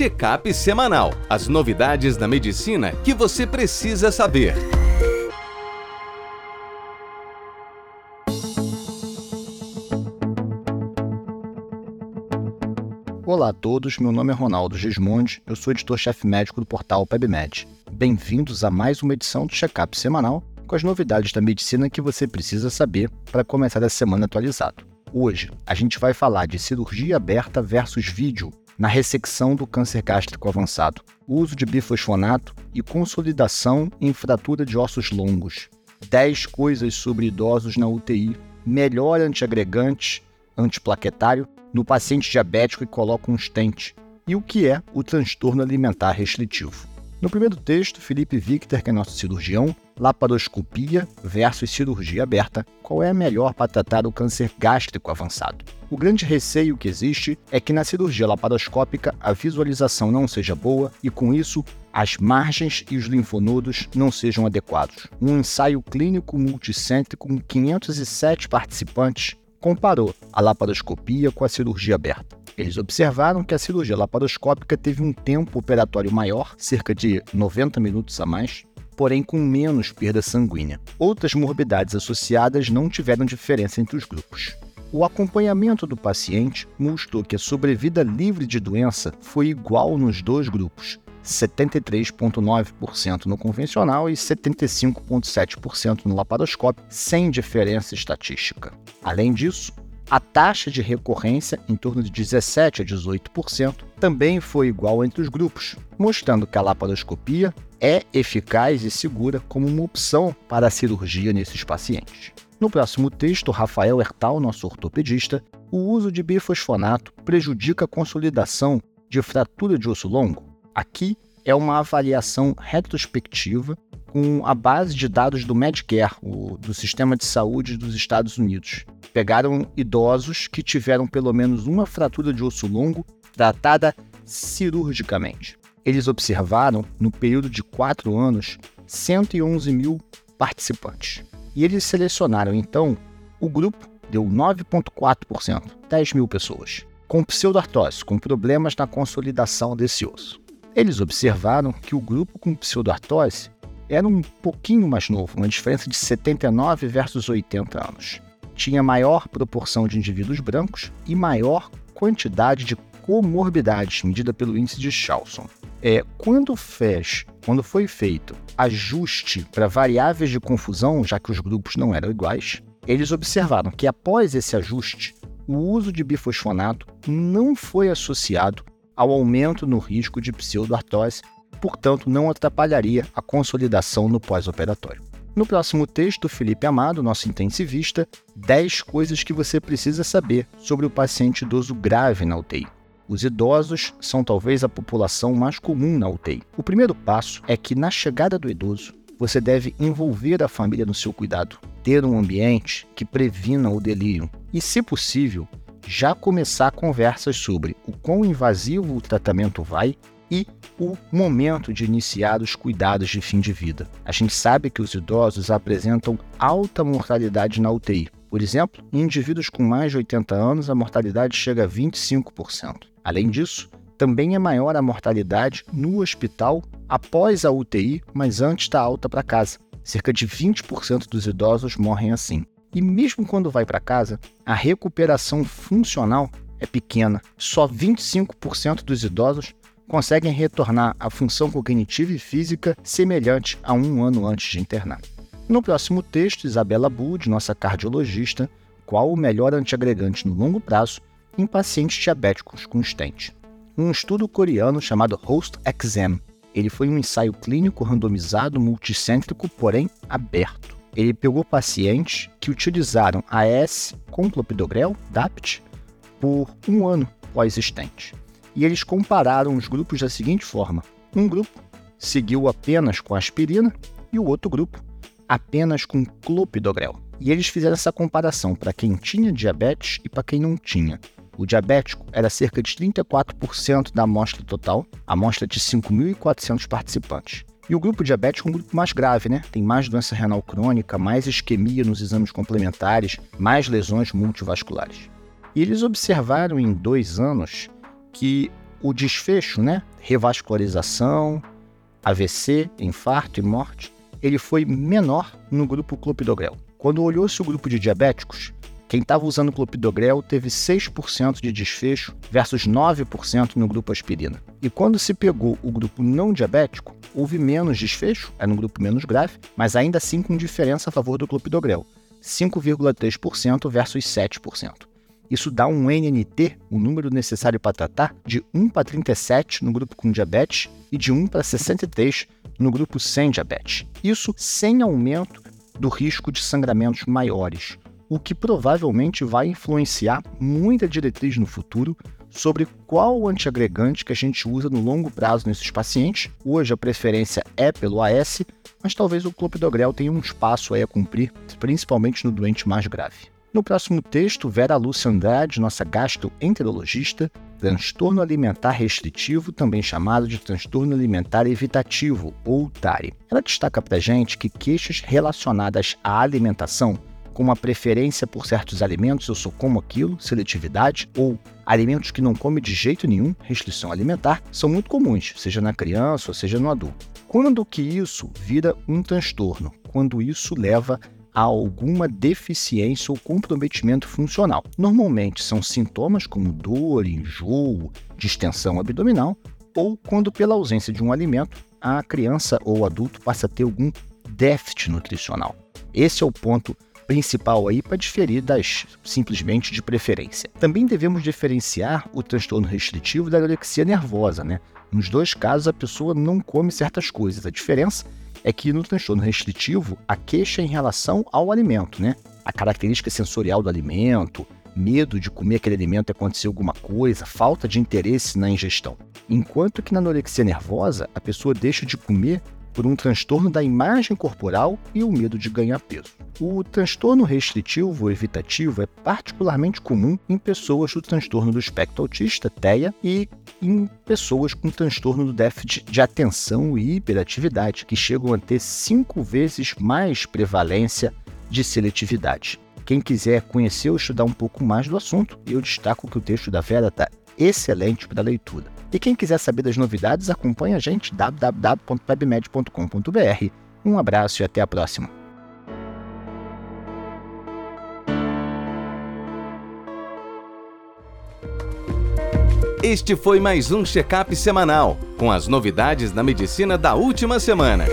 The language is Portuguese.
Check-up semanal. As novidades da medicina que você precisa saber. Olá a todos, meu nome é Ronaldo Gismondi, eu sou editor-chefe médico do portal PebMed. Bem-vindos a mais uma edição do Check-up semanal com as novidades da medicina que você precisa saber para começar a semana atualizado. Hoje, a gente vai falar de cirurgia aberta versus vídeo na ressecção do câncer gástrico avançado, uso de bifosfonato e consolidação em fratura de ossos longos. 10 coisas sobre idosos na UTI, melhor antiagregante, antiplaquetário no paciente diabético e coloca um stent. E o que é o transtorno alimentar restritivo? No primeiro texto, Felipe Victor, que é nosso cirurgião, laparoscopia versus cirurgia aberta, qual é a melhor para tratar o câncer gástrico avançado? O grande receio que existe é que na cirurgia laparoscópica a visualização não seja boa e, com isso, as margens e os linfonodos não sejam adequados. Um ensaio clínico multicêntrico com 507 participantes comparou a laparoscopia com a cirurgia aberta. Eles observaram que a cirurgia laparoscópica teve um tempo operatório maior, cerca de 90 minutos a mais, porém com menos perda sanguínea. Outras morbidades associadas não tiveram diferença entre os grupos. O acompanhamento do paciente mostrou que a sobrevida livre de doença foi igual nos dois grupos, 73,9% no convencional e 75,7% no laparoscópio, sem diferença estatística. Além disso, a taxa de recorrência, em torno de 17 a 18%, também foi igual entre os grupos, mostrando que a laparoscopia é eficaz e segura como uma opção para a cirurgia nesses pacientes. No próximo texto, Rafael Hertal, nosso ortopedista, o uso de bifosfonato prejudica a consolidação de fratura de osso longo? Aqui é uma avaliação retrospectiva com a base de dados do Medicare, o, do Sistema de Saúde dos Estados Unidos. Pegaram idosos que tiveram pelo menos uma fratura de osso longo tratada cirurgicamente. Eles observaram, no período de quatro anos, 111 mil participantes. E eles selecionaram, então, o grupo deu 9,4%, 10 mil pessoas, com pseudoartrose, com problemas na consolidação desse osso. Eles observaram que o grupo com pseudoartrose era um pouquinho mais novo, uma diferença de 79 versus 80 anos. Tinha maior proporção de indivíduos brancos e maior quantidade de comorbidades, medida pelo índice de Charlson. É, quando fez, quando foi feito ajuste para variáveis de confusão, já que os grupos não eram iguais, eles observaram que após esse ajuste, o uso de bifosfonato não foi associado ao aumento no risco de pseudoartrose, portanto, não atrapalharia a consolidação no pós-operatório. No próximo texto, Felipe Amado, nosso intensivista, 10 coisas que você precisa saber sobre o paciente idoso grave na UTI. Os idosos são talvez a população mais comum na UTI. O primeiro passo é que, na chegada do idoso, você deve envolver a família no seu cuidado, ter um ambiente que previna o delírio e, se possível, já começar conversas sobre o quão invasivo o tratamento vai e o momento de iniciar os cuidados de fim de vida. A gente sabe que os idosos apresentam alta mortalidade na UTI. Por exemplo, em indivíduos com mais de 80 anos, a mortalidade chega a 25%. Além disso, também é maior a mortalidade no hospital após a UTI, mas antes da alta para casa. Cerca de 20% dos idosos morrem assim. E mesmo quando vai para casa, a recuperação funcional é pequena. Só 25% dos idosos conseguem retornar à função cognitiva e física semelhante a um ano antes de internar. No próximo texto, Isabela Bud, nossa cardiologista, qual o melhor antiagregante no longo prazo em pacientes diabéticos com stent. Um estudo coreano chamado Host Exam. Ele foi um ensaio clínico randomizado multicêntrico, porém aberto ele pegou pacientes que utilizaram AS com clopidogrel, DAPT, por um ano pós-existente. E eles compararam os grupos da seguinte forma: um grupo seguiu apenas com aspirina e o outro grupo apenas com clopidogrel. E eles fizeram essa comparação para quem tinha diabetes e para quem não tinha. O diabético era cerca de 34% da amostra total, amostra de 5.400 participantes. E o grupo diabético é um grupo mais grave, né? Tem mais doença renal crônica, mais isquemia nos exames complementares, mais lesões multivasculares. E eles observaram em dois anos que o desfecho, né, revascularização, AVC, infarto e morte, ele foi menor no grupo clopidogrel. Quando olhou-se o grupo de diabéticos, quem estava usando clopidogrel teve 6% de desfecho versus 9% no grupo aspirina. E quando se pegou o grupo não diabético, houve menos desfecho, é no grupo menos grave, mas ainda assim com diferença a favor do clopidogrel, 5,3% versus 7%. Isso dá um NNT, o número necessário para tratar, de 1 para 37 no grupo com diabetes e de 1 para 63 no grupo sem diabetes. Isso sem aumento do risco de sangramentos maiores, o que provavelmente vai influenciar muita diretriz no futuro sobre qual antiagregante que a gente usa no longo prazo nesses pacientes. Hoje a preferência é pelo AS, mas talvez o clopidogrel tenha um espaço a cumprir, principalmente no doente mais grave. No próximo texto, Vera Lúcia Andrade, nossa gastroenterologista, transtorno alimentar restritivo, também chamado de transtorno alimentar evitativo, ou TARI. Ela destaca para gente que queixas relacionadas à alimentação com uma preferência por certos alimentos, eu só como aquilo, seletividade, ou alimentos que não come de jeito nenhum, restrição alimentar, são muito comuns, seja na criança ou seja no adulto. Quando que isso vira um transtorno? Quando isso leva a alguma deficiência ou comprometimento funcional. Normalmente são sintomas como dor, enjoo, distensão abdominal, ou quando pela ausência de um alimento, a criança ou adulto passa a ter algum déficit nutricional. Esse é o ponto principal aí para diferir das simplesmente de preferência. Também devemos diferenciar o transtorno restritivo da anorexia nervosa, né? Nos dois casos a pessoa não come certas coisas. A diferença é que no transtorno restritivo a queixa é em relação ao alimento, né? A característica sensorial do alimento, medo de comer aquele alimento e acontecer alguma coisa, falta de interesse na ingestão. Enquanto que na anorexia nervosa, a pessoa deixa de comer por um transtorno da imagem corporal e o medo de ganhar peso. O transtorno restritivo ou evitativo é particularmente comum em pessoas do transtorno do espectro autista, TEA, e em pessoas com transtorno do déficit de atenção e hiperatividade, que chegam a ter cinco vezes mais prevalência de seletividade. Quem quiser conhecer ou estudar um pouco mais do assunto, eu destaco que o texto da Vera está excelente para leitura. E quem quiser saber das novidades, acompanhe a gente www.webmed.com.br. Um abraço e até a próxima. Este foi mais um check-up semanal com as novidades da medicina da última semana.